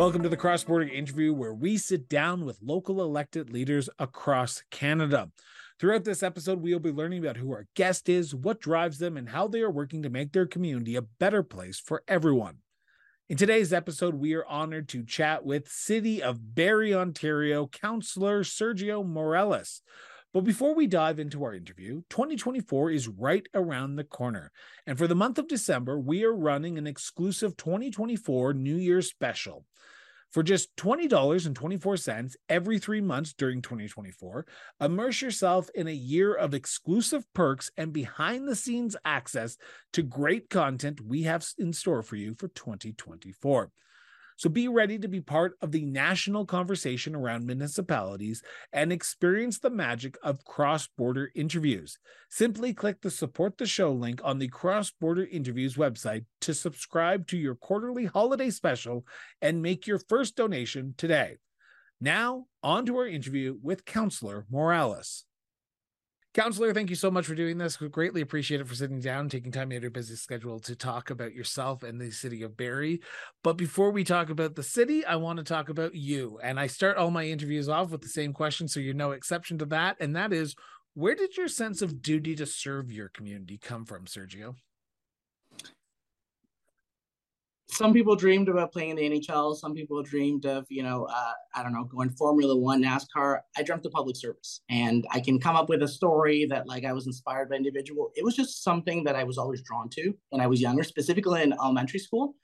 Welcome to the Cross Border Interview, where we sit down with local elected leaders across Canada. Throughout this episode, we will be learning about who our guest is, what drives them, and how they are working to make their community a better place for everyone. In today's episode, we are honored to chat with City of Barrie, Ontario, Councillor Sergio Morales. But before we dive into our interview, 2024 is right around the corner. And for the month of December, we are running an exclusive 2024 New Year's special. For just $20.24 every three months during 2024, immerse yourself in a year of exclusive perks and behind the scenes access to great content we have in store for you for 2024. So be ready to be part of the national conversation around municipalities and experience the magic of cross border interviews. Simply click the support the show link on the cross border interviews website to subscribe to your quarterly holiday special and make your first donation today. Now, on to our interview with Councillor Morales. Councillor, thank you so much for doing this. We greatly appreciate it for sitting down, taking time out of your busy schedule to talk about yourself and the city of Barrie. But before we talk about the city, I want to talk about you. And I start all my interviews off with the same question, so you're no exception to that. And that is, where did your sense of duty to serve your community come from, Sergio? Some people dreamed about playing in the NHL. Some people dreamed of, you know, uh, I don't know, going Formula One, NASCAR. I dreamt of public service, and I can come up with a story that like I was inspired by individual. It was just something that I was always drawn to when I was younger, specifically in elementary school,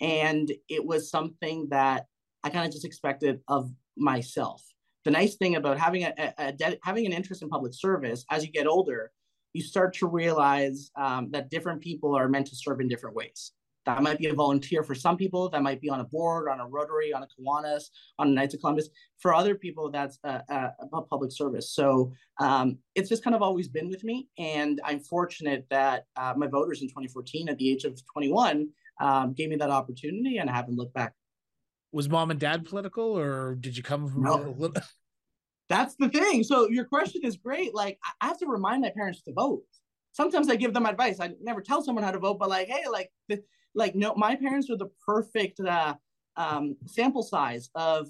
and it was something that I kind of just expected of myself. The nice thing about having a, a, a having an interest in public service as you get older, you start to realize um, that different people are meant to serve in different ways that might be a volunteer for some people. That might be on a board, on a Rotary, on a Kiwanis, on a Knights of Columbus. For other people, that's a, a, a public service. So um, it's just kind of always been with me. And I'm fortunate that uh, my voters in 2014, at the age of 21, um, gave me that opportunity, and I haven't looked back. Was mom and dad political, or did you come from? No. That's the thing. So your question is great. Like I have to remind my parents to vote. Sometimes I give them advice. I never tell someone how to vote, but like, hey, like the, like no my parents are the perfect uh, um, sample size of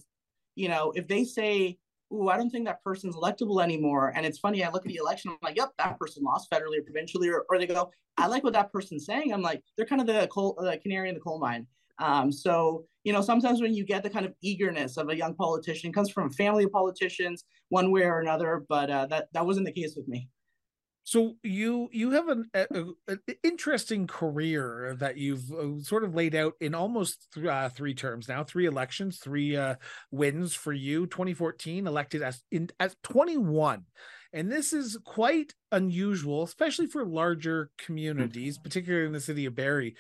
you know if they say Ooh, I don't think that person's electable anymore. And it's funny, I look at the election, I'm like, yep, that person lost federally or provincially. Or, or they go, I like what that person's saying. I'm like, they're kind of the coal, canary in the coal mine. Um, so, you know, sometimes when you get the kind of eagerness of a young politician, comes from a family of politicians, one way or another, but uh, that, that wasn't the case with me. So you you have an, a, interesting career that you've uh, sort of laid out in almost th- uh, three terms now, three elections, three uh, wins for you. 2014 elected as in as 21, and this is quite unusual, especially for larger communities, particularly in the city of Barrie.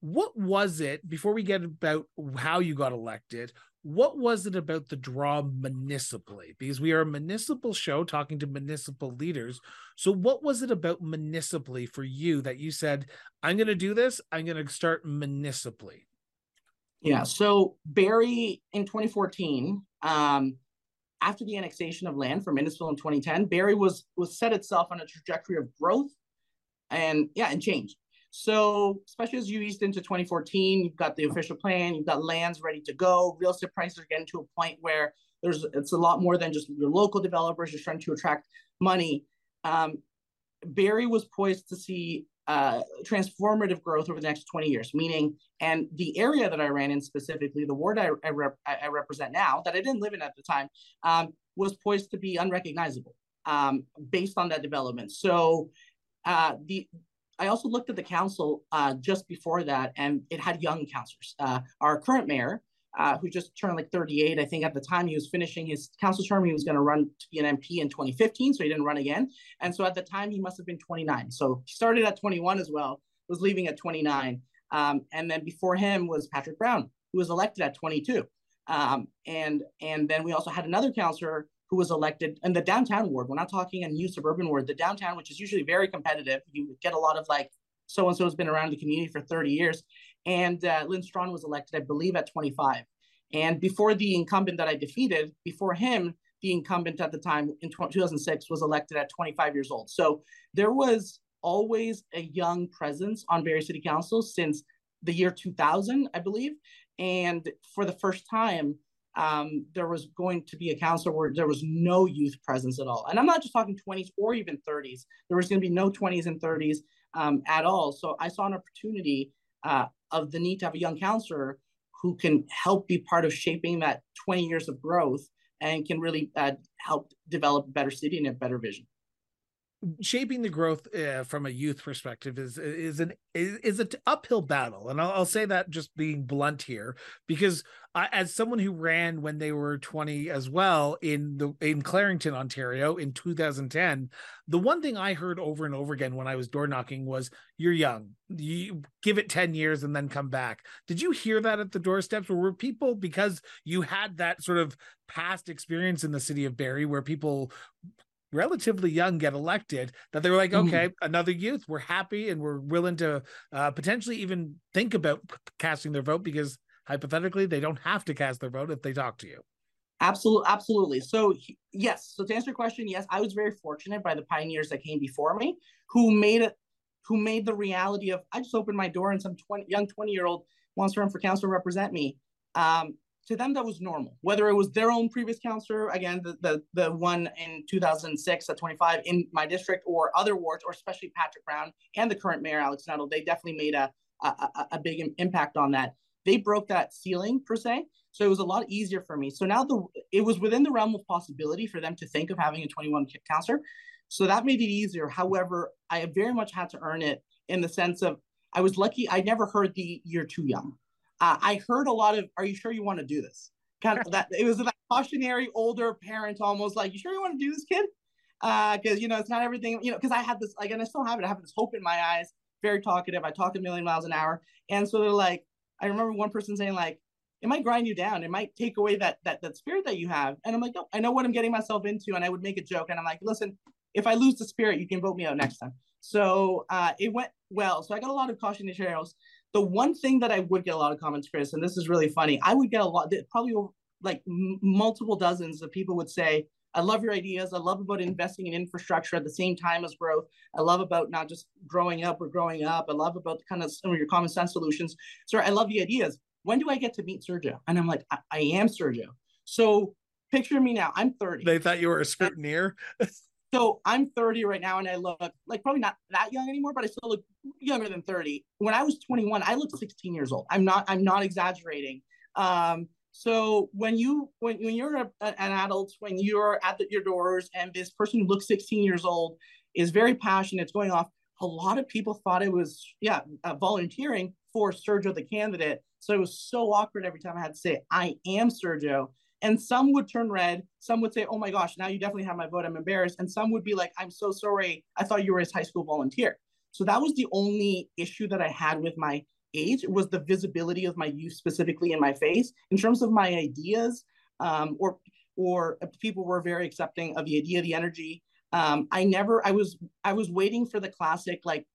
What was it before we get about how you got elected? What was it about the draw municipally? Because we are a municipal show talking to municipal leaders. So, what was it about municipally for you that you said, I'm going to do this, I'm going to start municipally? Yeah. So, Barrie in 2014, um, after the annexation of land from Innisfil in 2010, Barrie was was set itself on a trajectory of growth and yeah, and change. So, especially as you eased into 2014, you've got the official plan, you've got lands ready to go. Real estate prices are getting to a point where there's it's a lot more than just your local developers just trying to attract money. Um, Barrie was poised to see uh, transformative growth over the next 20 years, meaning, and the area that I ran in specifically, the ward I, I, rep, I represent now, that I didn't live in at the time, um, was poised to be unrecognizable um, based on that development. So uh, the I also looked at the council uh, just before that, and it had young councillors. Uh, our current mayor, uh, who just turned like 38, I think at the time he was finishing his council term, he was going to run to be an MP in 2015, so he didn't run again. And so at the time, he must have been 29. So he started at 21 as well, was leaving at 29. Um, and then before him was Patrick Brown, who was elected at 22. Um, and and then we also had another councillor who was elected in the downtown ward. We're not talking a new suburban ward. The downtown, which is usually very competitive, you get a lot of like so and so has been around the community for 30 years. And uh, Lynn Strawn was elected, I believe, at 25. And before the incumbent that I defeated, before him, the incumbent at the time in 2006 was elected at 25 years old. So there was always a young presence on Barrie City Council since the year 2000, I believe. And for the first time, um, there was going to be a council where there was no youth presence at all. And I'm not just talking 20s or even 30s. There was going to be no 20s and 30s um, at all. So I saw an opportunity uh, of the need to have a young counselor who can help be part of shaping that 20 years of growth and can really uh, help develop a better city and a better vision shaping the growth uh, from a youth perspective is is an is, is an uphill battle and I'll, I'll, say that just being blunt here because I, as someone who ran when they were 20 as well in the in Clarington Ontario in 2010 the one thing I heard over and over again when I was door knocking was you're young. You give it 10 years and then come back. Did you hear that at the doorsteps? Or were people because you had that sort of past experience in the city of Barrie where people relatively young get elected that they were like mm-hmm. okay mm-hmm. another youth we're happy and we're willing to uh, potentially even think about casting their vote because hypothetically they don't have to cast their vote if they talk to you absolutely absolutely so yes so to answer your question yes i was very fortunate by the pioneers that came before me who made it who made the reality of i just opened my door and some 20 young 20 year old wants to run for council to represent me um, to them that was normal whether it was their own previous counselor again the the, the one in 2006 at 25 in my district or other wards or especially patrick brown and the current mayor alex nuttall they definitely made a, a, a big impact on that. They broke that ceiling per se so it was a lot easier for me. So now the it was within the realm of possibility for them to think of having a 21 counselor so that made it easier. However i very much had to earn it in the sense of i was lucky i never heard the you're too young uh, I heard a lot of, "Are you sure you want to do this?" Kind of that. It was that cautionary older parent, almost like, "You sure you want to do this, kid?" Because uh, you know it's not everything. You know, because I had this, like, and I still have it. I have this hope in my eyes. Very talkative. I talk a million miles an hour, and so they're like, I remember one person saying like, "It might grind you down. It might take away that that that spirit that you have." And I'm like, "No, I know what I'm getting myself into." And I would make a joke, and I'm like, "Listen, if I lose the spirit, you can vote me out next time." So uh, it went well. So I got a lot of cautionary tales. The one thing that I would get a lot of comments, Chris, and this is really funny, I would get a lot, probably like multiple dozens of people would say, I love your ideas. I love about investing in infrastructure at the same time as growth. I love about not just growing up or growing up. I love about kind of some of your common sense solutions. Sir, I love the ideas. When do I get to meet Sergio? And I'm like, I, I am Sergio. So picture me now. I'm 30. They thought you were a scrutineer. So I'm 30 right now, and I look like probably not that young anymore, but I still look younger than 30. When I was 21, I looked 16 years old. I'm not. I'm not exaggerating. Um, so when you when when you're a, an adult, when you're at the, your doors, and this person who looks 16 years old is very passionate, it's going off. A lot of people thought it was yeah uh, volunteering for Sergio the candidate. So it was so awkward every time I had to say I am Sergio. And some would turn red. Some would say, oh my gosh, now you definitely have my vote. I'm embarrassed. And some would be like, I'm so sorry. I thought you were his high school volunteer. So that was the only issue that I had with my age was the visibility of my youth specifically in my face in terms of my ideas um, or or people were very accepting of the idea the energy um, i never i was i was waiting for the classic like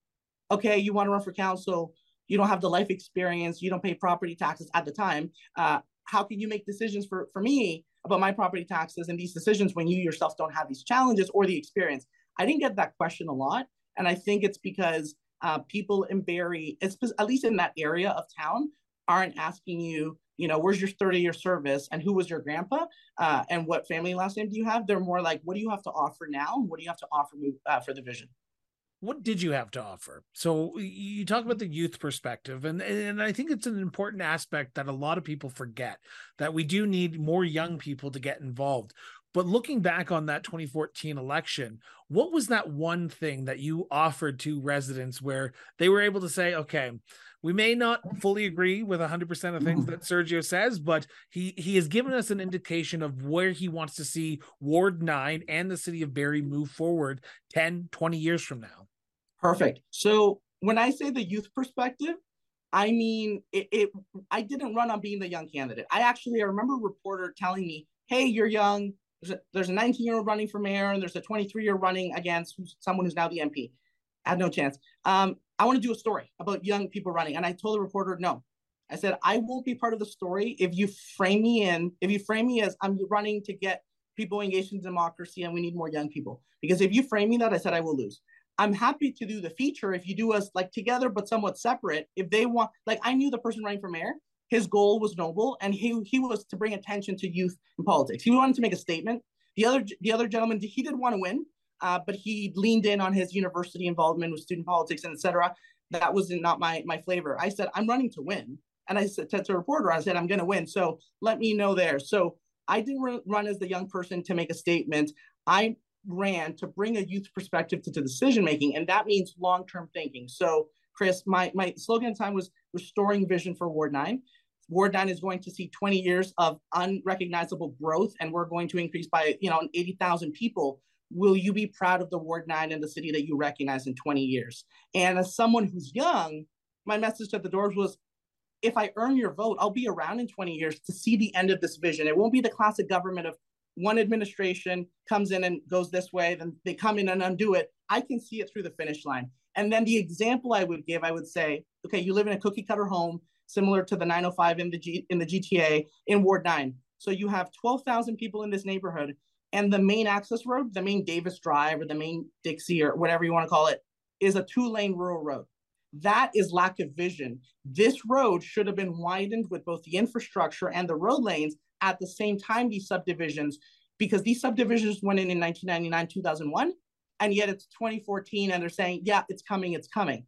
okay you want to run for council you don't have the life experience you don't pay property taxes at the time uh, how can you make decisions for, for me about my property taxes and these decisions when you yourself don't have these challenges or the experience? I didn't get that question a lot. And I think it's because uh, people in Barrie, at least in that area of town, aren't asking you, you know, where's your 30 year service and who was your grandpa uh, and what family last name do you have? They're more like, what do you have to offer now? What do you have to offer uh, for the vision? What did you have to offer? So you talk about the youth perspective, and and I think it's an important aspect that a lot of people forget that we do need more young people to get involved. But looking back on that 2014 election, what was that one thing that you offered to residents where they were able to say, okay, we may not fully agree with 100% of things mm-hmm. that Sergio says, but he he has given us an indication of where he wants to see Ward 9 and the city of Barrie move forward 10, 20 years from now. Perfect. So when I say the youth perspective, I mean it, it I didn't run on being the young candidate. I actually I remember a reporter telling me, "Hey, you're young. There's a 19 year old running for mayor, and there's a 23 year running against someone who's now the MP." I had no chance. Um, I want to do a story about young people running, and I told the reporter, "No." I said, "I won't be part of the story if you frame me in. If you frame me as I'm running to get people engaged in democracy, and we need more young people. Because if you frame me that, I said I will lose." I'm happy to do the feature if you do us like together but somewhat separate. If they want, like I knew the person running for mayor his goal was noble, and he he was to bring attention to youth in politics. He wanted to make a statement. The other the other gentleman, he did want to win, uh, but he leaned in on his university involvement with student politics and etc. That was not my my flavor. I said I'm running to win, and I said to a reporter, I said I'm going to win. So let me know there. So I didn't run as the young person to make a statement. I ran to bring a youth perspective to, to decision making, and that means long term thinking. So Chris, my my slogan time was restoring vision for Ward Nine. Ward 9 is going to see 20 years of unrecognizable growth, and we're going to increase by, you know, 80,000 people. Will you be proud of the Ward 9 and the city that you recognize in 20 years? And as someone who's young, my message to the doors was if I earn your vote, I'll be around in 20 years to see the end of this vision. It won't be the classic government of one administration comes in and goes this way, then they come in and undo it. I can see it through the finish line. And then the example I would give, I would say, okay, you live in a cookie cutter home, similar to the 905 in the G, in the GTA in Ward 9. So you have 12,000 people in this neighborhood, and the main access road, the main Davis Drive or the main Dixie or whatever you want to call it, is a two-lane rural road. That is lack of vision. This road should have been widened with both the infrastructure and the road lanes at the same time. These subdivisions, because these subdivisions went in in 1999, 2001, and yet it's 2014, and they're saying, "Yeah, it's coming, it's coming."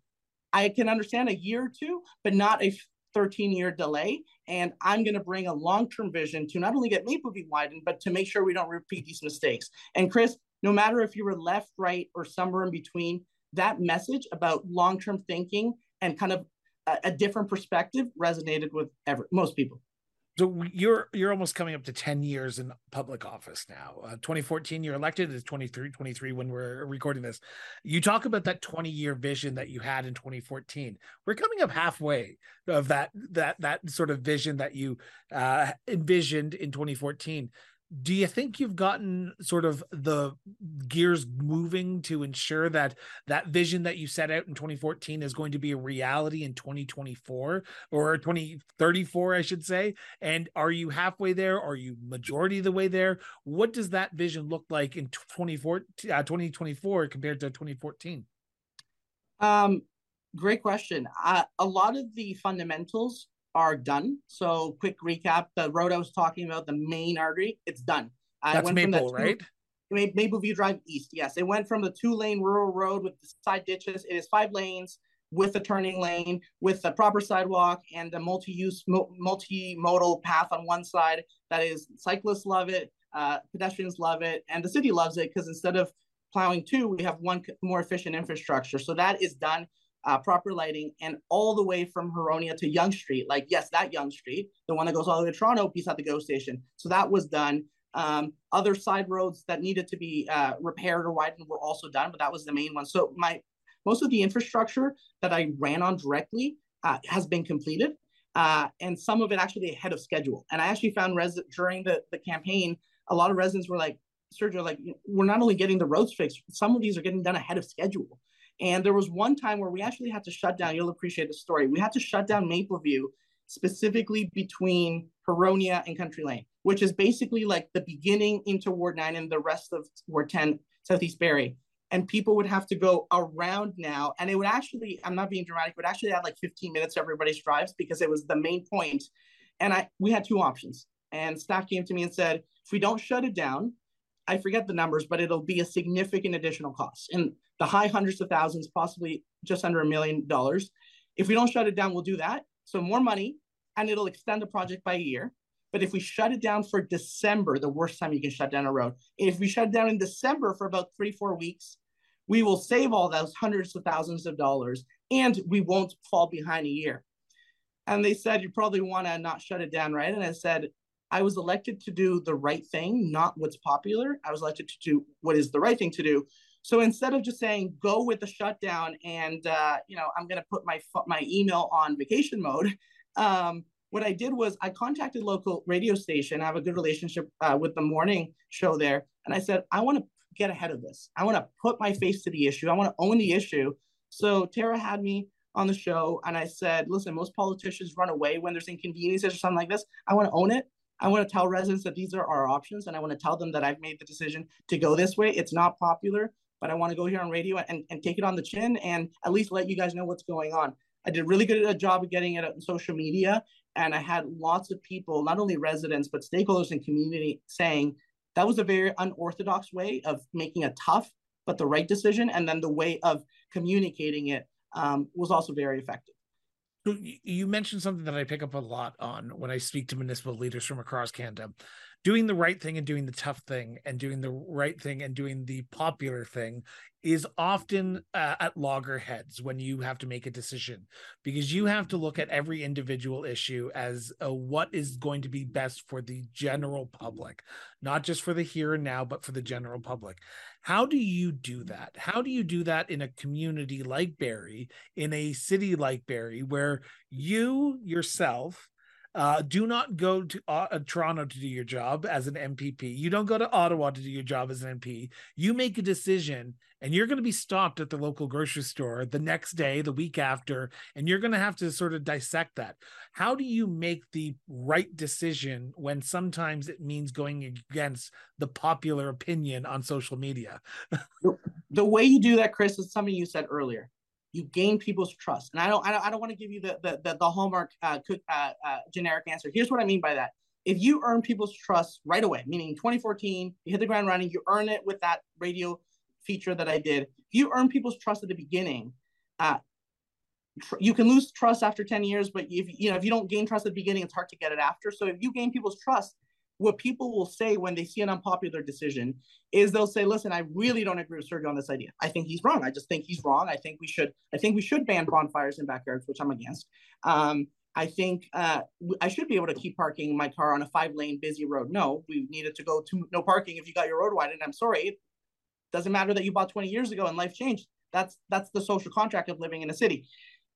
I can understand a year or two, but not a 13 year delay. And I'm going to bring a long term vision to not only get Mapleview widened, but to make sure we don't repeat these mistakes. And Chris, no matter if you were left, right, or somewhere in between, that message about long term thinking and kind of a, a, different perspective resonated with every, most people. So you're you're almost coming up to 10 years in public office now. Uh, 2014 you're elected is 23 23 when we're recording this. You talk about that 20 year vision that you had in 2014. We're coming up halfway of that that that sort of vision that you uh, envisioned in 2014 do you think you've gotten sort of the gears moving to ensure that that vision that you set out in 2014 is going to be a reality in 2024 or 2034 i should say? And are you halfway there? Are you majority of the way there? What does that vision look like in 24 uh, 2024 compared to 2014 um great question. Uh, a lot of the fundamentals are done. So quick recap: the road I was talking about, the main artery, it's done. That's went Maple, from right? Mapleview Drive East. Yes, it went from the two-lane rural road with the side ditches. It is five lanes with a turning lane, with a proper sidewalk and a multi-use, multi-modal path on one side. That is, cyclists love it, uh, pedestrians love it, and the city loves it because instead of plowing two, we have one more efficient infrastructure. So that is done uh, proper lighting, and all the way from Huronia to Yonge Street. Like, yes, that Yonge Street, the one that goes all the way to Toronto, piece beside the GO station. So that was done. Um, other side roads that needed to be uh, repaired or widened were also done, but that was the main one. So my most of the infrastructure that I ran on directly uh, has been completed, uh, and some of it actually ahead of schedule. And I actually found res- during the, the campaign, a lot of residents were like, Sergio, like we're not only getting the roads fixed, some of these are getting done ahead of schedule. And there was one time where we actually had to shut down, you'll appreciate the story. We had to shut down Mapleview specifically between Huronia and Country Lane, which is basically like the beginning into Ward 9 and the rest of Ward 10, Southeast Barrie. And people would have to go around now. And it would actually, I'm not being dramatic, but actually add like 15 minutes to everybody's drives because it was the main point. And I we had two options. And staff came to me and said, if we don't shut it down, I forget the numbers, but it'll be a significant additional cost. And the high hundreds of thousands, possibly just under a million dollars. If we don't shut it down, we'll do that. So more money, and it'll extend the project by a year. But if we shut it down for December, the worst time you can shut down a road, if we shut it down in December for about three, four weeks, we will save all those hundreds of thousands of dollars and we won't fall behind a year. And they said, You probably want to not shut it down, right? And I said, I was elected to do the right thing, not what's popular. I was elected to do what is the right thing to do. So instead of just saying go with the shutdown and uh, you know I'm going to put my my email on vacation mode, um, what I did was I contacted local radio station. I have a good relationship uh, with the morning show there, and I said I want to get ahead of this. I want to put my face to the issue. I want to own the issue. So Tara had me on the show, and I said, listen, most politicians run away when there's inconveniences or something like this. I want to own it. I want to tell residents that these are our options, and I want to tell them that I've made the decision to go this way. It's not popular, but I want to go here on radio and, and take it on the chin and at least let you guys know what's going on. I did really good at a job of getting it on social media. And I had lots of people, not only residents, but stakeholders and community saying that was a very unorthodox way of making a tough but the right decision. And then the way of communicating it um, was also very effective. You mentioned something that I pick up a lot on when I speak to municipal leaders from across Canada doing the right thing and doing the tough thing and doing the right thing and doing the popular thing is often uh, at loggerheads when you have to make a decision because you have to look at every individual issue as what is going to be best for the general public not just for the here and now but for the general public. How do you do that? How do you do that in a community like barrie in a city like barrie where you yourself uh, do not go to uh, uh Toronto to do your job as an MPP. You don't go to Ottawa to do your job as an MP. You make a decision and you're going to be stopped at the local grocery store the next day, the week after, and you're going to have to sort of dissect that. How do you make the right decision when sometimes it means going against the popular opinion on social media? the way you do that, Chris, is something you said earlier you gain people's trust. And I don't, I don't, I don't want to give you the the the, the hallmark uh, uh, uh, generic answer. Here's what I mean by that. If you earn people's trust right away, meaning 2014, you hit the ground running, you earn it with that radio feature that I did. If you earn people's trust at the beginning, uh, tr- you can lose trust after 10 years, but if you know if you don't gain trust at the beginning, it's hard to get it after. So if you gain people's trust, what people will say when they see an unpopular decision is they'll say, "Listen, I really don't agree with Sergio on this idea. I think he's wrong. I just think he's wrong. I think we should. I think we should ban bonfires in backyards, which I'm against. Um, I think uh, I should be able to keep parking my car on a five-lane busy road. No, we needed to go to no parking if you got your road widened. I'm sorry, it doesn't matter that you bought 20 years ago and life changed. That's that's the social contract of living in a city.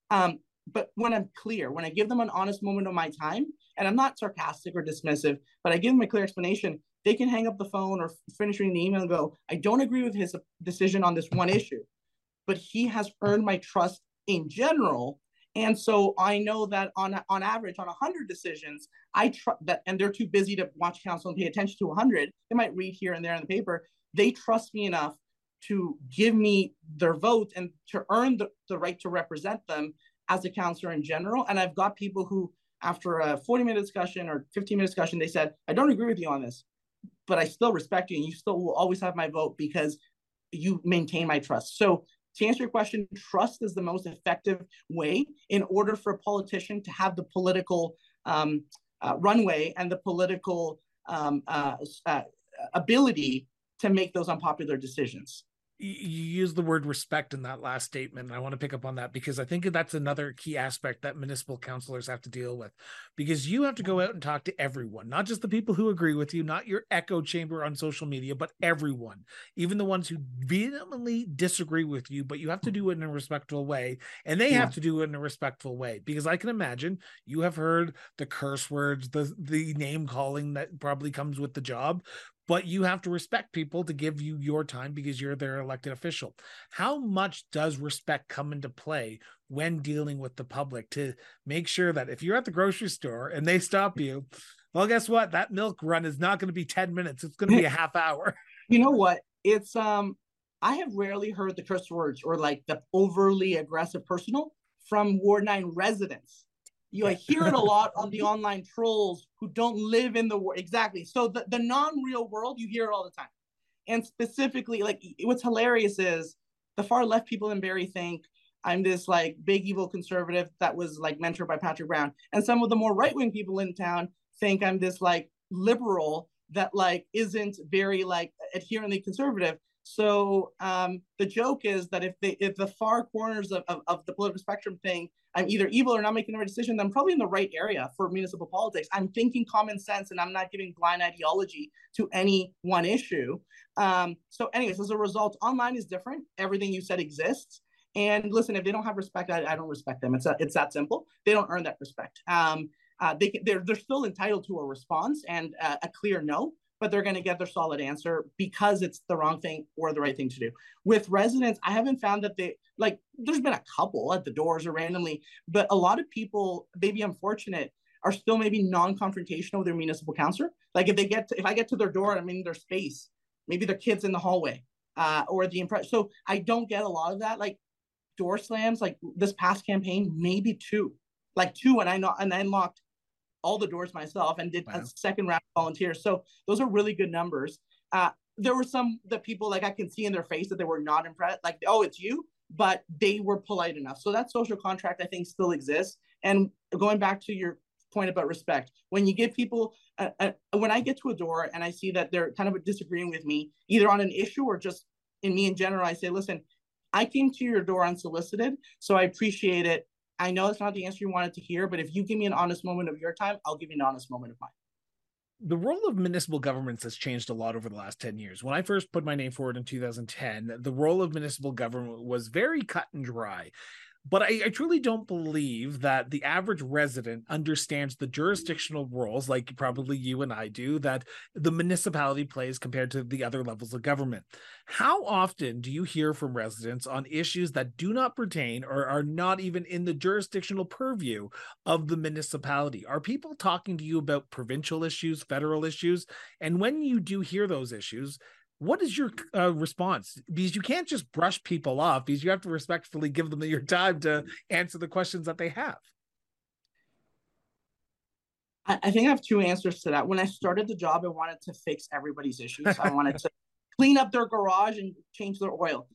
Um, but when I'm clear, when I give them an honest moment of my time, and I'm not sarcastic or dismissive, but I give them a clear explanation, they can hang up the phone or finish reading the email and go, I don't agree with his decision on this one issue, but he has earned my trust in general. And so I know that on on average, on 100 decisions, I trust that, and they're too busy to watch council and pay attention to 100. They might read here and there in the paper. They trust me enough to give me their vote and to earn the, the right to represent them as a counselor in general. And I've got people who, after a 40 minute discussion or 15 minute discussion, they said, I don't agree with you on this, but I still respect you and you still will always have my vote because you maintain my trust. So to answer your question, trust is the most effective way in order for a politician to have the political um, uh, runway and the political um, uh, uh, ability to make those unpopular decisions you use the word respect in that last statement and i want to pick up on that because i think that's another key aspect that municipal councilors have to deal with because you have to go out and talk to everyone not just the people who agree with you not your echo chamber on social media but everyone even the ones who vehemently disagree with you but you have to do it in a respectful way and they yeah. have to do it in a respectful way because i can imagine you have heard the curse words the the name calling that probably comes with the job but you have to respect people to give you your time because you're their elected official. How much does respect come into play when dealing with the public to make sure that if you're at the grocery store and they stop you, well, guess what? That milk run is not going to be 10 minutes. It's going to be a half hour. You know what? It's, um, I have rarely heard the curse words or like the overly aggressive personal from Ward 9 residents you I hear it a lot on the online trolls who don't live in the world. Exactly. So the, the non-real world, you hear it all the time. And specifically, like what's hilarious is the far left people in Barrie think I'm this like big evil conservative that was like mentored by Patrick Brown. And some of the more right-wing people in town think I'm this like liberal that like isn't very like adherently conservative. So um, the joke is that if they if the far corners of, of, of, the political spectrum think I'm either evil or not making the right decision, then I'm probably in the right area for municipal politics. I'm thinking common sense and I'm not giving blind ideology to any one issue. Um, so, anyways, as a result, online is different. Everything you said exists. And listen, if they don't have respect, I, I don't respect them. It's a, it's that simple. They don't earn that respect. Um, uh, they they're they're still entitled to a response and uh, a clear no but they're going to get their solid answer because it's the wrong thing or the right thing to do. With residents, I haven't found that they like there's been a couple at the doors or randomly, but a lot of people, maybe unfortunate, are still maybe non-confrontational with their municipal counselor. Like if they get to, if I get to their door, I'm in their space, maybe their kids in the hallway, uh, or the impression. So I don't get a lot of that. Like door slams like this past campaign, maybe two, like two, and I know and I unlocked all the doors myself and did wow. a second round of volunteers. So those are really good numbers. Uh, there were some that people like I can see in their face that they were not impressed, like oh it's you, but they were polite enough. So that social contract I think still exists. And going back to your point about respect, when you give people, a, a, when I get to a door and I see that they're kind of disagreeing with me, either on an issue or just in me in general, I say, listen, I came to your door unsolicited, so I appreciate it. I know it's not the answer you wanted to hear, but if you give me an honest moment of your time, I'll give you an honest moment of mine. The role of municipal governments has changed a lot over the last 10 years. When I first put my name forward in 2010, the role of municipal government was very cut and dry. But I, I, truly don't believe that the average resident understands the jurisdictional roles, like probably you and I do, that the municipality plays compared to the other levels of government. How often do you hear from residents on issues that do not pertain or are not even in the jurisdictional purview of the municipality? Are people talking to you about provincial issues, federal issues? And when you do hear those issues, what is your uh, response? Because you can't just brush people off because you have to respectfully give them your time to answer the questions that they have. I think i have two answers to that. When i started the job i wanted to fix everybody's issues. I wanted to clean up their garage and change their oil.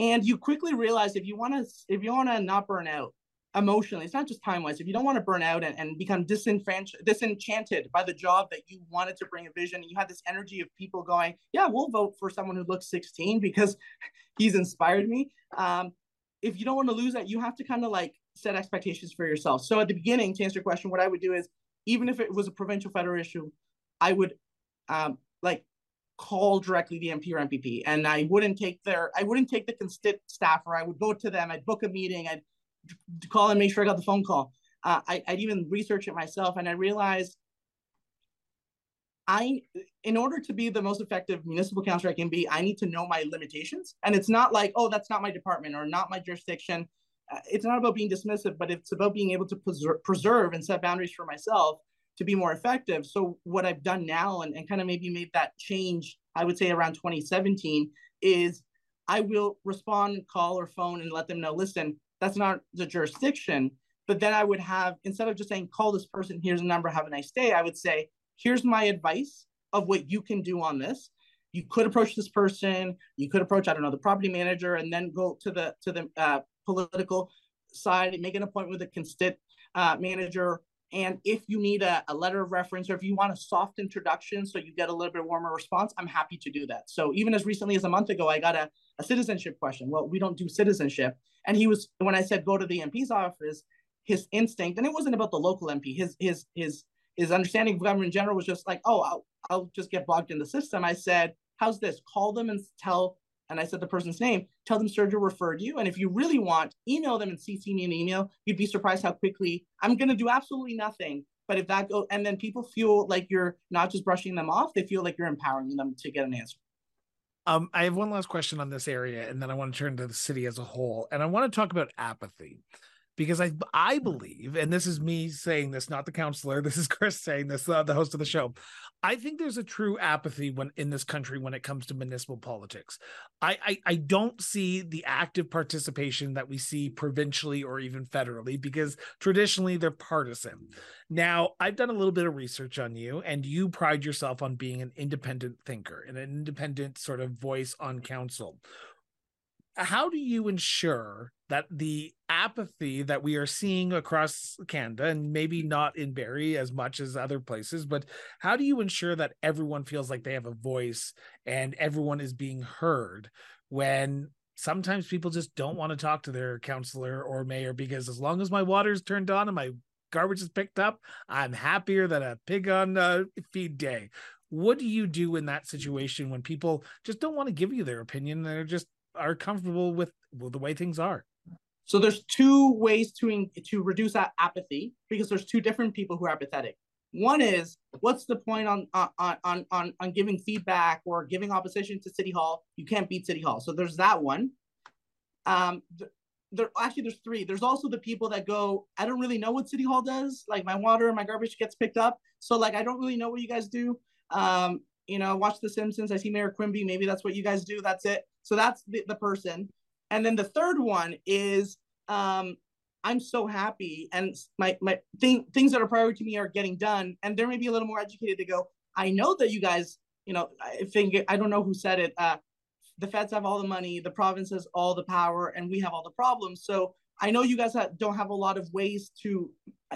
And you quickly realize if you want to if you want to not burn out emotionally it's not just time wise if you don't want to burn out and, and become disenfranchised disenchanted by the job that you wanted to bring a vision you had this energy of people going yeah we'll vote for someone who looks 16 because he's inspired me um, if you don't want to lose that you have to kind of like set expectations for yourself. So at the beginning to answer your question what i would do is even if it was a provincial federal issue i would um, like call directly the mp or mpp and i wouldn't take their i wouldn't take the constit staffer i would go to them i'd book a meeting i'd call and make sure I got the phone call. Uh, I, I'd even research it myself, and I realized I, in order to be the most effective municipal councilor I can be, I need to know my limitations. And it's not like, oh, that's not my department or not my jurisdiction. Uh, it's not about being dismissive, but it's about being able to preserve, preserve and set boundaries for myself to be more effective. So what I've done now and, and kind of maybe made that change, I would say around 2017, is I will respond, call or phone and let them know, listen, that's not the jurisdiction. But then I would have, instead of just saying, call this person, here's a number, have a nice day, I would say, here's my advice of what you can do on this. You could approach this person, you could approach, I don't know, the property manager, and then go to the to the uh, political side and make an appointment with a constit uh, manager. And if you need a, a letter of reference or if you want a soft introduction so you get a little bit warmer response, I'm happy to do that. So even as recently as a month ago, I got a, a citizenship question. Well, we don't do citizenship. And he was when I said go to the MP's office, his instinct, and it wasn't about the local MP. His his his his understanding of government in general was just like, oh, I'll, I'll just get bogged in the system. I said, how's this? Call them and tell. And I said the person's name. Tell them Sergio referred you. And if you really want, email them and CC me an email. You'd be surprised how quickly I'm to do absolutely nothing. But if that go, and then people feel like you're not just brushing them off, they feel like you're empowering them to get an answer. Um, I have one last question on this area, and then I want to turn to the city as a whole, and I want to talk about apathy because I I believe, and this is me saying this, not the counselor. This is Chris saying this, uh, the host of the show. I think there's a true apathy when in this country when it comes to municipal politics. I, I I don't see the active participation that we see provincially or even federally because traditionally they're partisan. Now I've done a little bit of research on you, and you pride yourself on being an independent thinker and an independent sort of voice on council how do you ensure that the apathy that we are seeing across Canada and maybe not in Barrie as much as other places, but how do you ensure that everyone feels like they have a voice and everyone is being heard when sometimes people just don't want to talk to their counselor or mayor because as long as my water's turned on and my garbage is picked up, I'm happier than a pig on uh, feed day. What do you do in that situation when people just don't want to give you their opinion? They're just are comfortable with, with the way things are. So there's two ways to to reduce that apathy because there's two different people who are apathetic. One is what's the point on on on on on giving feedback or giving opposition to City Hall? You can't beat City Hall. So there's that one. Um, there actually there's three. There's also the people that go, I don't really know what City Hall does. Like my water and my garbage gets picked up. So like I don't really know what you guys do. Um, you know, watch The Simpsons. I see Mayor Quimby. Maybe that's what you guys do. That's it. So that's the, the person. And then the third one is um, I'm so happy and my my thing, things that are priority to me are getting done. And they're maybe a little more educated to go, I know that you guys, you know, I think I don't know who said it. Uh, the feds have all the money, the province has all the power, and we have all the problems. So I know you guys don't have a lot of ways to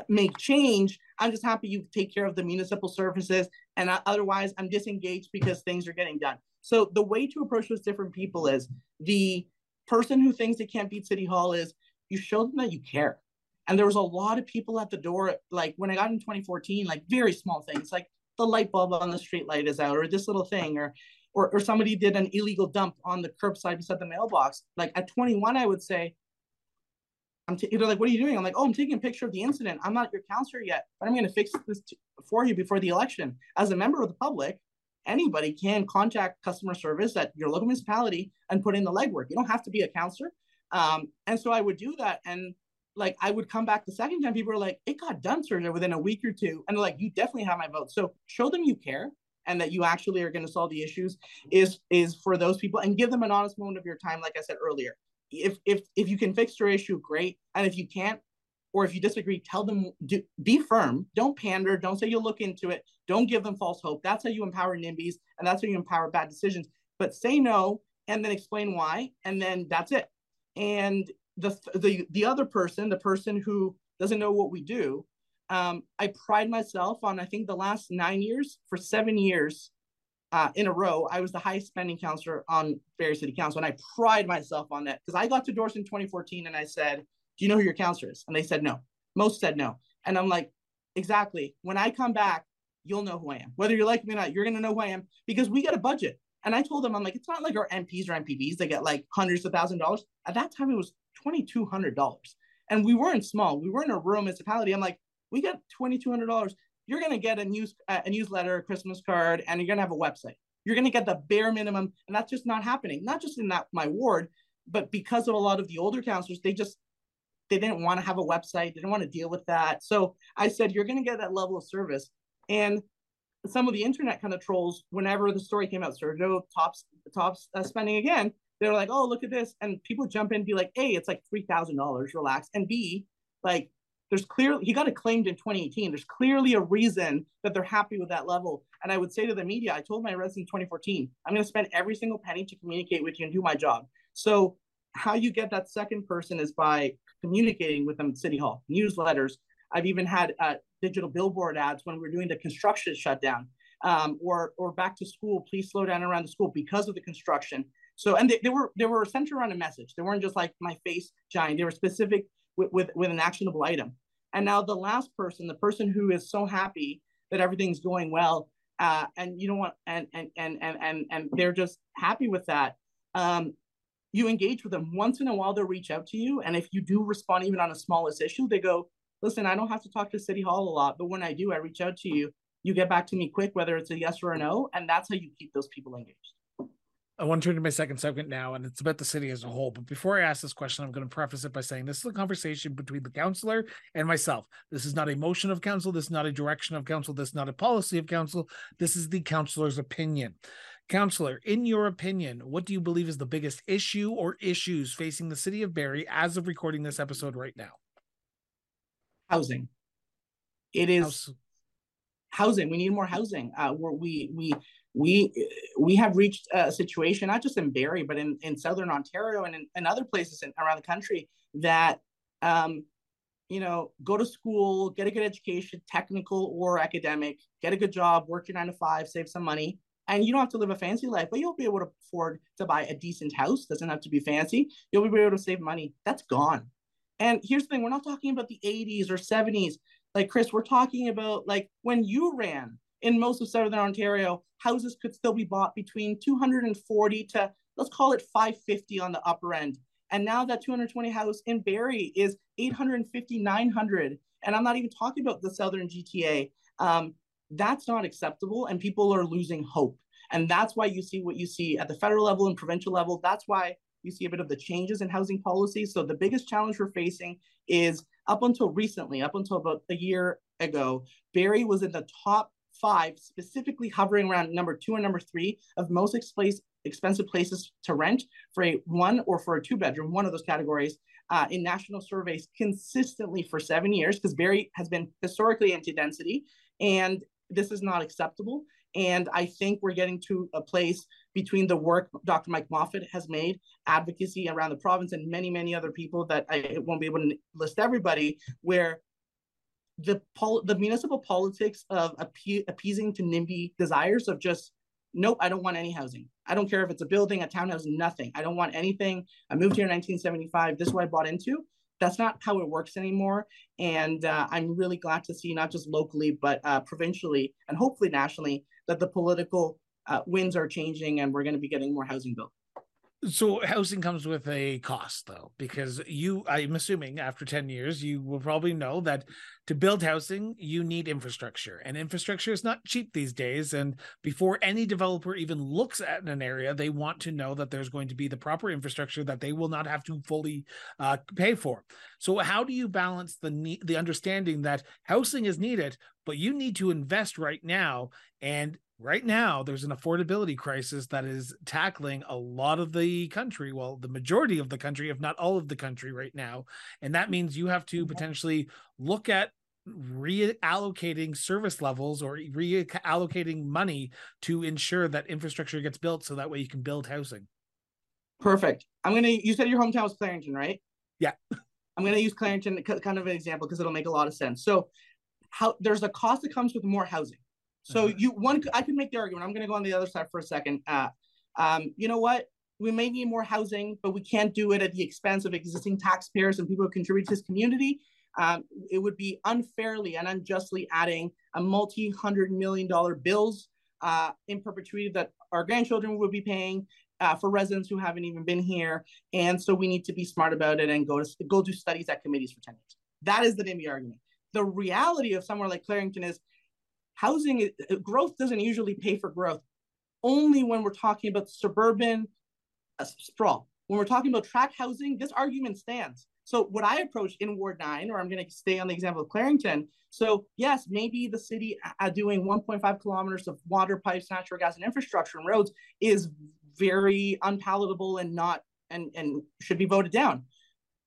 make change. I'm just happy you take care of the municipal services, and otherwise, I'm disengaged because things are getting done. So the way to approach those different people is the person who thinks they can't beat City Hall is you show them that you care. And there was a lot of people at the door, like when I got in 2014, like very small things, like the light bulb on the street light is out, or this little thing, or or, or somebody did an illegal dump on the curbside beside the mailbox. Like at 21, I would say, I'm t- they're like, what are you doing? I'm like, oh, I'm taking a picture of the incident. I'm not your counselor yet, but I'm going to fix this t- for you before the election. As a member of the public, anybody can contact customer service at your local municipality and put in the legwork. You don't have to be a counselor. Um, and so I would do that. And like, I would come back the second time. People are like, it got done, sir, within a week or two. And like, you definitely have my vote. So show them you care and that you actually are going to solve the issues is is for those people and give them an honest moment of your time like i said earlier if if if you can fix your issue great and if you can't or if you disagree tell them do, be firm. Don't pander. Don't say you'll look into it. Don't give them false hope. That's how you empower nimbys and that's how you empower bad decisions. But say no and then explain why and then that's it. And the the the other person the person who doesn't know what we do um, I pride myself on, I think the last nine years, for seven years uh, in a row, I was the highest spending counselor on Barrie City Council. And I pride myself on that because I got to Dorset in 2014 and I said, Do you know who your counselor is? And they said no. Most said no. And I'm like, Exactly. When I come back, you'll know who I am. Whether you like me or not, you're going to know who I am because we get a budget. And I told them, I'm like, it's not like our MPs or MPPs, they get like hundreds of thousand dollars. At that time, it was $2,200. And we weren't small. We were in a rural municipality. I'm like, we got $2,200. You're going to get a news a newsletter, a Christmas card, and you're going to have a website. You're going to get the bare minimum, and that's just not happening. Not just in that my ward, but because of a lot of the older counselors, they just they didn't want to have a website, they didn't want to deal with that. So I said, you're going to get that level of service. And some of the internet kind of trolls, whenever the story came out, Sergio tops tops uh, spending again, they're like, oh, look at this. And people jump in and be like, A, it's like $3,000, relax. And B, like, there's clearly he got it claimed in 2018 there's clearly a reason that they're happy with that level and i would say to the media i told my residents in 2014 i'm going to spend every single penny to communicate with you and do my job so how you get that second person is by communicating with them at city hall newsletters. I've even had uh, digital billboard ads when we are doing the construction shutdown. Um, or or back to school please slow down around the school because of the construction. So and they, they were they were centered around a message. They weren't just like my face giant. They were specific with, with, with an actionable item. And now the last person, the person who is so happy that everything's going well, uh, and you know what, and and and and and and they're just happy with that. Um, you engage with them once in a while. They'll reach out to you, and if you do respond even on a smallest issue, they go, "Listen, I don't have to talk to City Hall a lot, but when I do, I reach out to you. You get back to me quick, whether it's a yes or a no, and that's how you keep those people engaged." I want to turn to my second segment now, and it's about the city as a whole. But before I ask this question, I'm going to preface it by saying this is a conversation between the counselor and myself. This is not a motion of council. This is not a direction of council. This is not a policy of council. This is the counselor's opinion. Counselor, in your opinion, what do you believe is the biggest issue or issues facing the city of Barrie as of recording this episode right now? Housing. It is House. housing. We need more housing. Uh, we we we we have reached a situation not just in Barrie but in, in southern Ontario and in, in other places in, around the country that um, you know go to school get a good education technical or academic get a good job work your nine to five save some money and you don't have to live a fancy life but you'll be able to afford to buy a decent house doesn't have to be fancy you'll be able to save money that's gone and here's the thing we're not talking about the 80s or 70s like chris we're talking about like when you ran in most of southern Ontario, houses could still be bought between 240 to let's call it 550 on the upper end. And now that 220 house in Barrie is 850, 900. And I'm not even talking about the southern GTA. Um, that's not acceptable, and people are losing hope. And that's why you see what you see at the federal level and provincial level. That's why you see a bit of the changes in housing policy. So the biggest challenge we're facing is up until recently, up until about a year ago, Barrie was in the top five, specifically hovering around number two and number three of most expensive places to rent for a one or for a two bedroom, one of those categories, uh, in national surveys consistently for seven years, because Barrie has been historically anti density. And this is not acceptable. And I think we're getting to a place between the work Dr. Mike Moffatt has made, advocacy around the province, and many, many other people that I won't be able to list everybody, where the pol- the municipal politics of appe- appeasing to NIMBY desires of just nope, I don't want any housing. I don't care if it's a building, a townhouse, nothing. I don't want anything. I moved here in 1975. This is what I bought into. That's not how it works anymore. And uh, I'm really glad to see, not just locally, but uh, provincially and hopefully nationally, that the political uh, winds are changing and we're going to be getting more housing built. So housing comes with a cost though, because you, I'm assuming after 10 years, you will probably know that to build housing, you need infrastructure and infrastructure is not cheap these days. And before any developer even looks at an area, they want to know that there's going to be the proper infrastructure that they will not have to fully uh, pay for. So how do you balance the need, the understanding that housing is needed, but you need to invest right now and right now there's an affordability crisis that is tackling a lot of the country well the majority of the country if not all of the country right now. And that means you have to mm-hmm. potentially look at reallocating service levels or reallocating money to ensure that infrastructure gets built so that way you can build housing. Perfect. I'm gonna you said your hometown was Clarington right? Yeah. I'm gonna use Clarington kind of an example because it'll make a lot of sense. So how there's a cost that comes with more housing so uh-huh. you one I can make the argument. I'm going to go on the other side for a second. Uh, um, you know what? We may need more housing, but we can't do it at the expense of existing taxpayers and people who contribute to this community. Um, it would be unfairly and unjustly adding a multi-hundred million dollar bills uh, in perpetuity that our grandchildren would be paying uh, for residents who haven't even been here. And so we need to be smart about it and go to go do studies at committees for 10 years. That is the NIMBY argument. The reality of somewhere like Clarington is housing uh, growth doesn't usually pay for growth. Only when we're talking about suburban uh, sprawl. When we're talking about tract housing this argument stands. So what i approach in ward 9 or i'm going to stay on the example of clarington so yes maybe the city uh, doing 1.5 kilometers of water pipes natural gas and infrastructure and roads is very unpalatable and not and and should be voted down.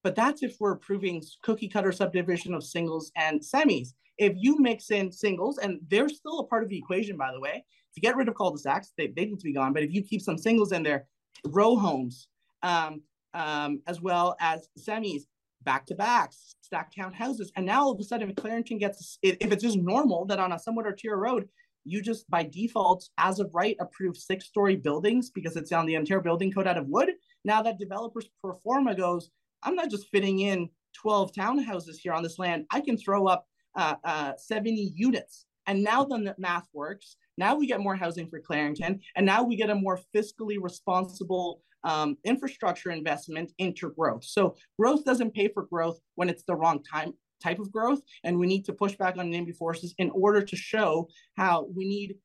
But that's if we're approving cookie cutter subdivision of singles and semis if you mix in singles, and they're still a part of the equation, by the way, to get rid of cul-de-sacs, they, they need to be gone. But if you keep some singles in there, row homes, um, um, as well as semis, back to backs, stacked townhouses, and now all of a sudden, if Clarington gets, if it's just normal that on a somewhat arterial road, you just by default, as of right, approve six-story buildings because it's on the Ontario Building Code out of wood. Now that developers pro forma goes, I'm not just fitting in 12 townhouses here on this land. I can throw up uh, uh, 70 units. And now the math works. Now we get more housing for Clarington, and now we get a more fiscally responsible um, infrastructure investment into growth. So growth doesn't pay for growth when it's the wrong time type of growth, and we need to push back on NIMBY forces in order to show how we need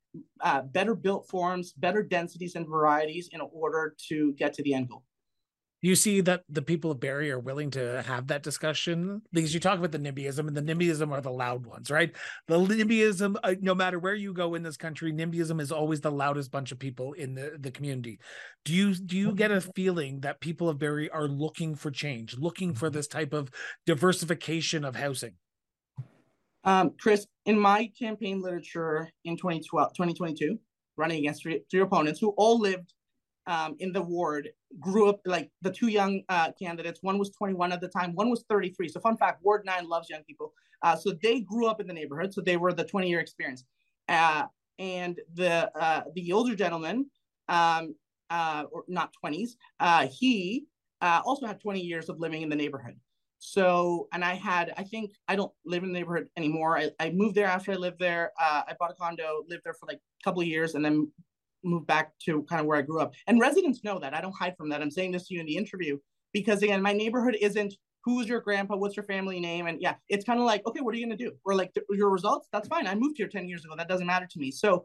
uh, better built forms, better densities and varieties in order to get to the end goal you see that the people of Barrie are willing to have that discussion because you talk about the NIMBYism and the NIMBYism are the loud ones, right? The NIMBYism, uh, no matter where you go in this country, NIMBYism is always the loudest bunch of people in the, the community. Do you do you get a feeling that people of Barrie are looking for change, looking for this type of diversification of housing? Um, Chris, in my campaign literature in 2012, 2022, running against three, three opponents who all lived um, in the ward grew up like the two young uh, candidates. One was 21 at the time, one was 33. So, fun fact Ward 9 loves young people. Uh, so, they grew up in the neighborhood. So, they were the 20 year experience. Uh, and the uh, the older gentleman, um, uh, or not 20s, uh, he also had 20 years of living in the neighborhood. So, and I had, I think I don't live in the neighborhood anymore. I, I moved there after I lived there. I bought a condo, lived there for like a couple of years, and then move back to kind of where I grew up. And residents know that. I don't hide from that. I'm saying this to you in the interview because again, my neighborhood isn't who's your grandpa, what's your family name, and yeah, it's kind of like okay, what are you gonna do? Or like your results. That's fine. I moved here ten years ago. That doesn't matter to me. So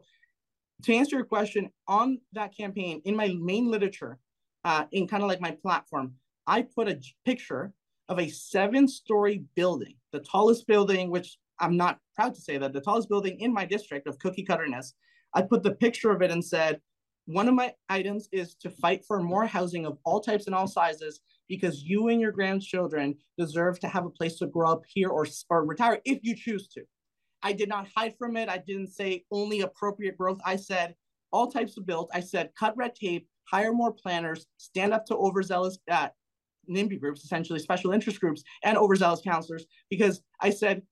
to answer your question on that campaign, in my main literature, uh, in kind of like my platform, I put a picture of a seven-story building, the tallest building, which I'm not proud to say that the tallest building in my district of cookie cutterness I put the picture of it and said, one of my items is to fight for more housing of all types and all sizes because you and your grandchildren deserve to have a place to grow up here or, or retire if you choose to. I did not hide from it. I didn't say only appropriate growth. I said all types of builds. I said cut red tape, hire more planners, stand up to overzealous uh, NIMBY groups, essentially special interest groups, and overzealous councillors, because I said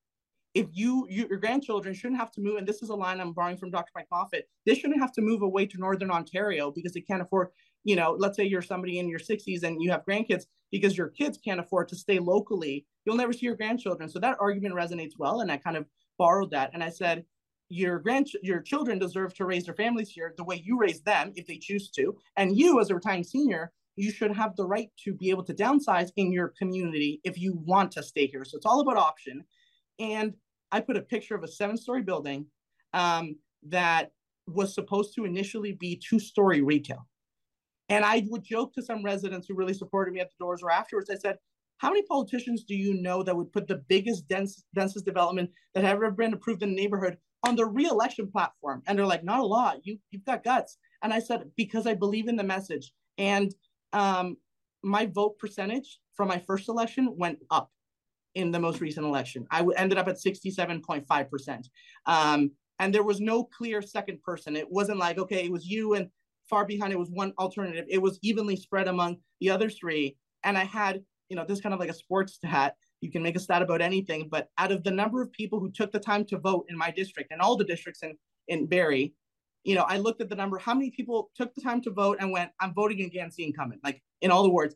if you, you, your grandchildren shouldn't have to move, and this is a line I'm borrowing from Dr. Mike Moffatt, they shouldn't have to move away to Northern Ontario because they can't afford, you know, let's say you're somebody in your 60s and you have grandkids because your kids can't afford to stay locally, you'll never see your grandchildren. So that argument resonates well. And I kind of borrowed that. And I said, your grand your children deserve to raise their families here the way you raise them if they choose to. And you as a retiring senior, you should have the right to be able to downsize in your community if you want to stay here. So it's all about option. And I put a picture of a seven story building um, that was supposed to initially be two story retail. And I would joke to some residents who really supported me at the doors or afterwards. I said, How many politicians do you know that would put the biggest, dense, densest development that ever been approved in the neighborhood on the re-election platform? And they're like, Not a lot. You, you've got guts. And I said, Because I believe in the message. And um, my vote percentage from my first election went up in the most recent election. I ended up at 67.5%. Um, and there was no clear second person. It wasn't like, okay, it was you and far behind it was one alternative. It was evenly spread among the other three. And I had, you know, this kind of like a sports stat. You can make a stat about anything, but out of the number of people who took the time to vote in my district and all the districts in, in Barrie, you know, I looked at the number, how many people took the time to vote and went, I'm voting against the incumbent, like in all the words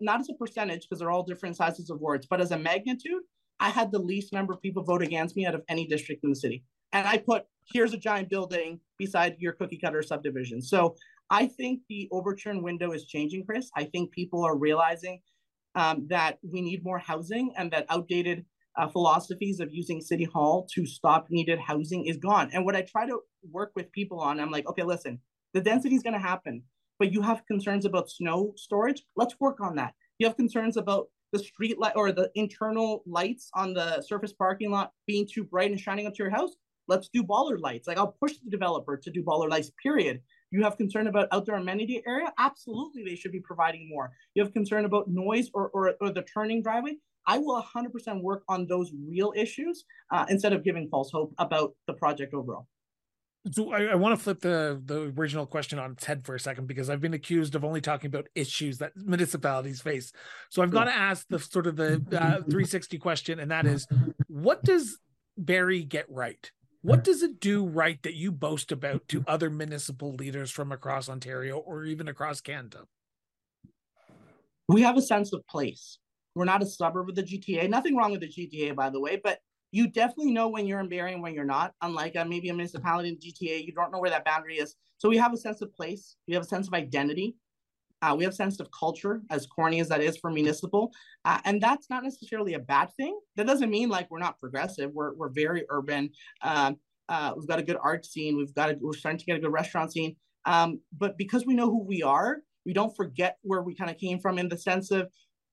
not as a percentage because they're all different sizes of wards, but as a magnitude, I had the least number of people vote against me out of any district in the city. And I put here's a giant building beside your cookie cutter subdivision. So I think the Overton window is changing, Chris. I think people are realizing um, that we need more housing and that outdated uh, philosophies of using city hall to stop needed housing is gone. And what I try to work with people on, I'm like, okay, listen, the density is going to happen but you have concerns about snow storage, let's work on that. You have concerns about the street light or the internal lights on the surface parking lot being too bright and shining onto your house. Let's do bollard lights. Like I'll push the developer to do bollard lights, period. You have concern about outdoor amenity area? Absolutely, they should be providing more. You have concern about noise or, or, or the turning driveway? I will 100% work on those real issues uh, instead of giving false hope about the project overall. So I, I, want to flip the the original question on its head for a second because I've been accused of only talking about issues that municipalities face. So I've got to ask the sort of the uh, 360 question, and that is, what does Barrie get right? What does it do right that you boast about to other municipal leaders from across Ontario or even across Canada? We have a sense of place. We're not a suburb of the GTA. Nothing wrong with the GTA, by the way, but you definitely know when you're in Barrie and when you're not. Unlike uh, maybe a municipality in GTA, you don't know where that boundary is. So we have a sense of place. We have a sense of identity. Uh, we have a sense of culture, as corny as that is for municipal, uh, and that's not necessarily a bad thing. That doesn't mean like we're not progressive. We're we're very urban. Um, uh, we've got a good art scene. We've got a, we're starting to get a good restaurant scene. Um, but because we know who we are, we don't forget where we kind of came from in the sense of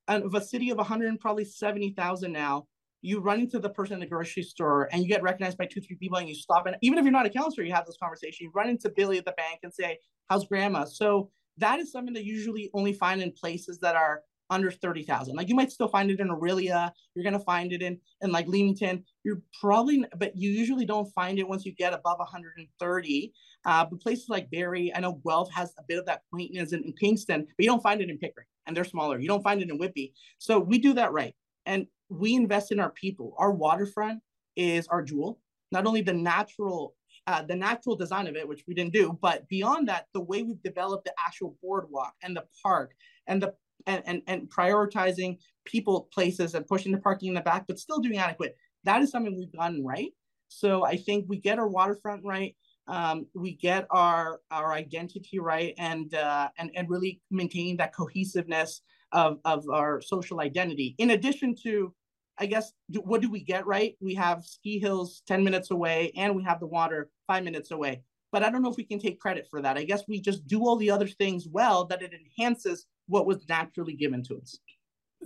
of a city of 100 probably 70,000 now you run into the person in the grocery store and you get recognized by two, three people and you stop. And even if you're not a councillor, you have this conversation. You run into Billy at the bank and say, How's grandma? So that is something that you usually only find in places that are under 30,000. Like you might still find it in Orillia. You're going to find it in, in like Leamington. You're probably, but you usually don't find it once you get above 130. Uh, but places like Barrie, I know Guelph has a bit of that quaintness in, in Kingston, but you don't find it in Pickering and they're smaller. You don't find it in Whitby. So we do that right. And we invest in our people. Our waterfront is our jewel. Not only the natural uh, the natural design of it, which we didn't do, but beyond that, the way we've developed the actual boardwalk and the park and the and, and, and prioritizing people, places, and pushing the parking in the back, but still doing adequate. That is something we've gotten right. So I think we get our waterfront right. Um, we get our our identity right, and uh, and and really maintaining that cohesiveness of of our social identity. In addition to I guess do, what do we get right? We have ski hills 10 minutes away and we have the water five minutes away. But I don't know if we can take credit for that. I guess we just do all the other things well that it enhances what was naturally given to us.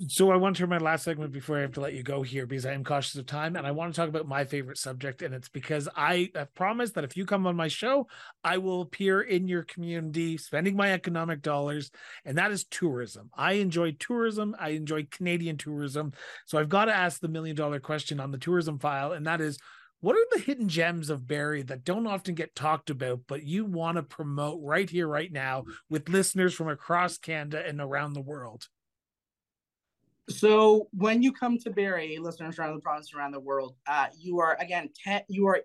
So I want to my last segment before I have to let you go here because I am cautious of time and I want to talk about my favorite subject and it's because I have promised that if you come on my show, I will appear in your community spending my economic dollars and that is tourism. I enjoy tourism. I enjoy Canadian tourism. So I've got to ask the million dollar question on the tourism file and that is what are the hidden gems of Barrie that don't often get talked about, but you want to promote right here, right now with listeners from across Canada and around the world? So when you come to Barrie, listeners around the province, around the world, uh, you are again ten. You are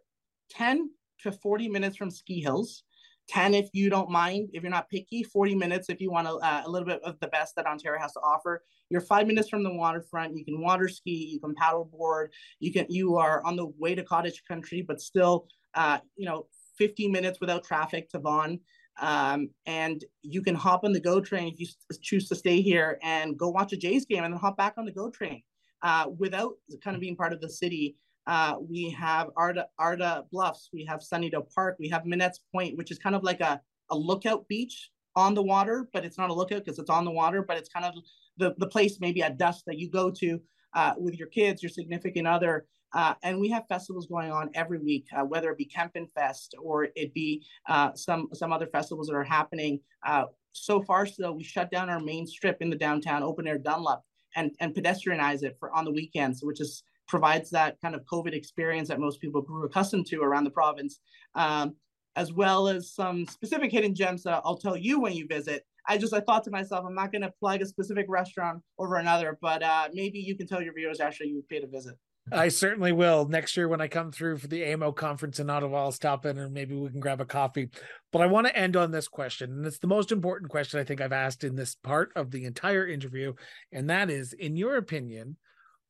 ten to forty minutes from ski hills. 10 if you don't mind if you're not picky 40 minutes if you want a, uh, a little bit of the best that ontario has to offer you're five minutes from the waterfront you can water ski you can paddle board you can you are on the way to cottage country but still uh, you know 15 minutes without traffic to vaughan um, and you can hop on the go train if you choose to stay here and go watch a Jays game and then hop back on the go train uh, without kind of being part of the city. Uh, we have Arda, Ardagh Bluffs, we have Sunnidale Park, we have Minet's Point, which is kind of like a, a lookout beach on the water, but it's not a lookout because it's on the water, but it's kind of the, the place maybe at dusk that you go to uh, with your kids, your significant other, uh, and we have festivals going on every week, uh, whether it be Kempenfest or it be uh, some some other festivals that are happening. Uh, so far, so we shut down our main strip in the downtown open air Dunlop and and pedestrianize it for on the weekends, which is provides that kind of COVID experience that most people grew accustomed to around the province, um, as well as some specific hidden gems that I'll tell you when you visit. I just I thought to myself, I'm not going to plug a specific restaurant over another, but uh, maybe you can tell your viewers actually you paid a visit. I certainly will. Next year, when I come through for the AMO conference in Ottawa, I'll stop in and maybe we can grab a coffee. But I want to end on this question. And it's the most important question I think I've asked in this part of the entire interview. And that is, in your opinion,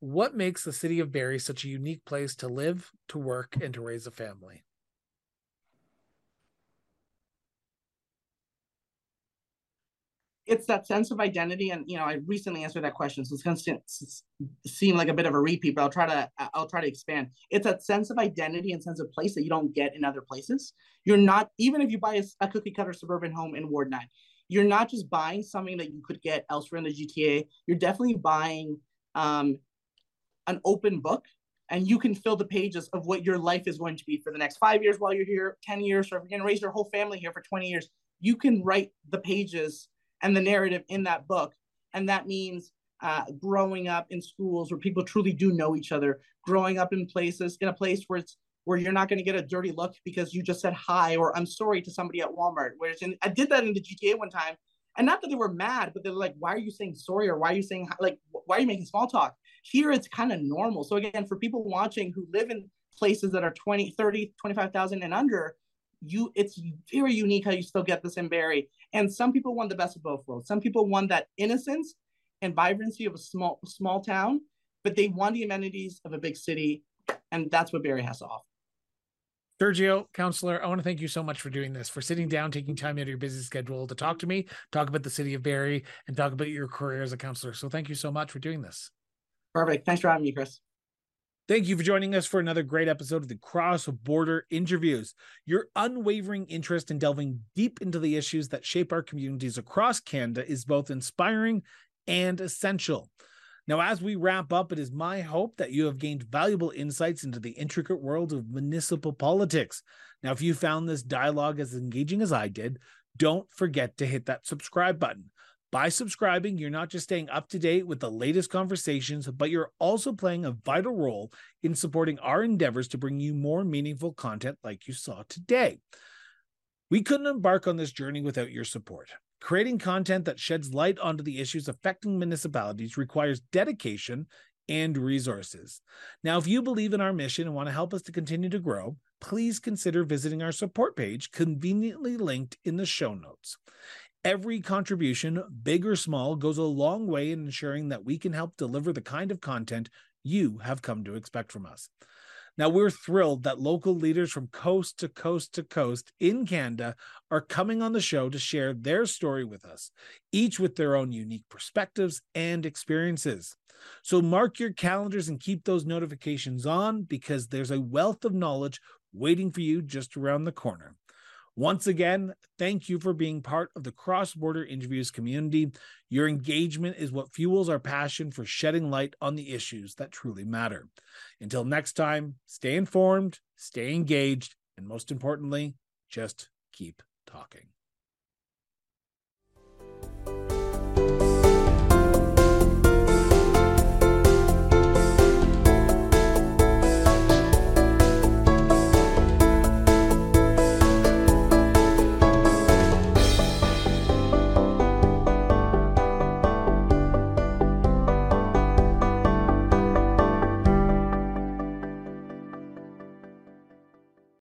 what makes the city of Barrie such a unique place to live, to work, and to raise a family? It's that sense of identity and you know i recently answered that question so it's going to seem like a bit of a repeat but i'll try to i'll try to expand. It's that sense of identity and sense of place that you don't get in other places. You're not even if you buy a, a cookie cutter suburban home in ward 9 you're not just buying something that you could get elsewhere in the gta you're definitely buying um, an open book and you can fill the pages of what your life is going to be for the next five years while you're here 10 years or if you're going to raise your whole family here for 20 years. You can write the pages and the narrative in that book. And that means uh, growing up in schools where people truly do know each other, growing up in places, in a place where it's where you're not going to get a dirty look because you just said hi or I'm sorry to somebody at Walmart. Whereas in, I did that in the GTA one time, and not that they were mad, but they're like, "Why are you saying sorry?" or "Why are you saying like why are you making small talk?" Here it's kind of normal. So again, for people watching who live in places that are 20, 30, 25,000 and under, you it's very unique how you still get this in Barrie. And some people want the best of both worlds. Some people want that innocence and vibrancy of a small small town, but they want the amenities of a big city, and that's what Barrie has to offer. Sergio, councillor, I want to thank you so much for doing this, for sitting down, taking time out of your busy schedule to talk to me, talk about the city of Barrie, and talk about your career as a councillor. So thank you so much for doing this. Perfect. Thanks for having me, Chris. Thank you for joining us for another great episode of the Cross Border Interviews. Your unwavering interest in delving deep into the issues that shape our communities across Canada is both inspiring and essential. Now, as we wrap up, it is my hope that you have gained valuable insights into the intricate world of municipal politics. Now, if you found this dialogue as engaging as I did, don't forget to hit that subscribe button. By subscribing, you're not just staying up to date with the latest conversations, but you're also playing a vital role in supporting our endeavors to bring you more meaningful content like you saw today. We couldn't embark on this journey without your support. Creating content that sheds light onto the issues affecting municipalities requires dedication and resources. Now, if you believe in our mission and want to help us to continue to grow, please consider visiting our support page conveniently linked in the show notes. Every contribution, big or small, goes a long way in ensuring that we can help deliver the kind of content you have come to expect from us. Now, we're thrilled that local leaders from coast to coast to coast in Canada are coming on the show to share their story with us, each with their own unique perspectives and experiences. So, mark your calendars and keep those notifications on because there's a wealth of knowledge waiting for you just around the corner. Once again, thank you for being part of the cross border interviews community. Your engagement is what fuels our passion for shedding light on the issues that truly matter. Until next time, stay informed, stay engaged, and most importantly, just keep talking.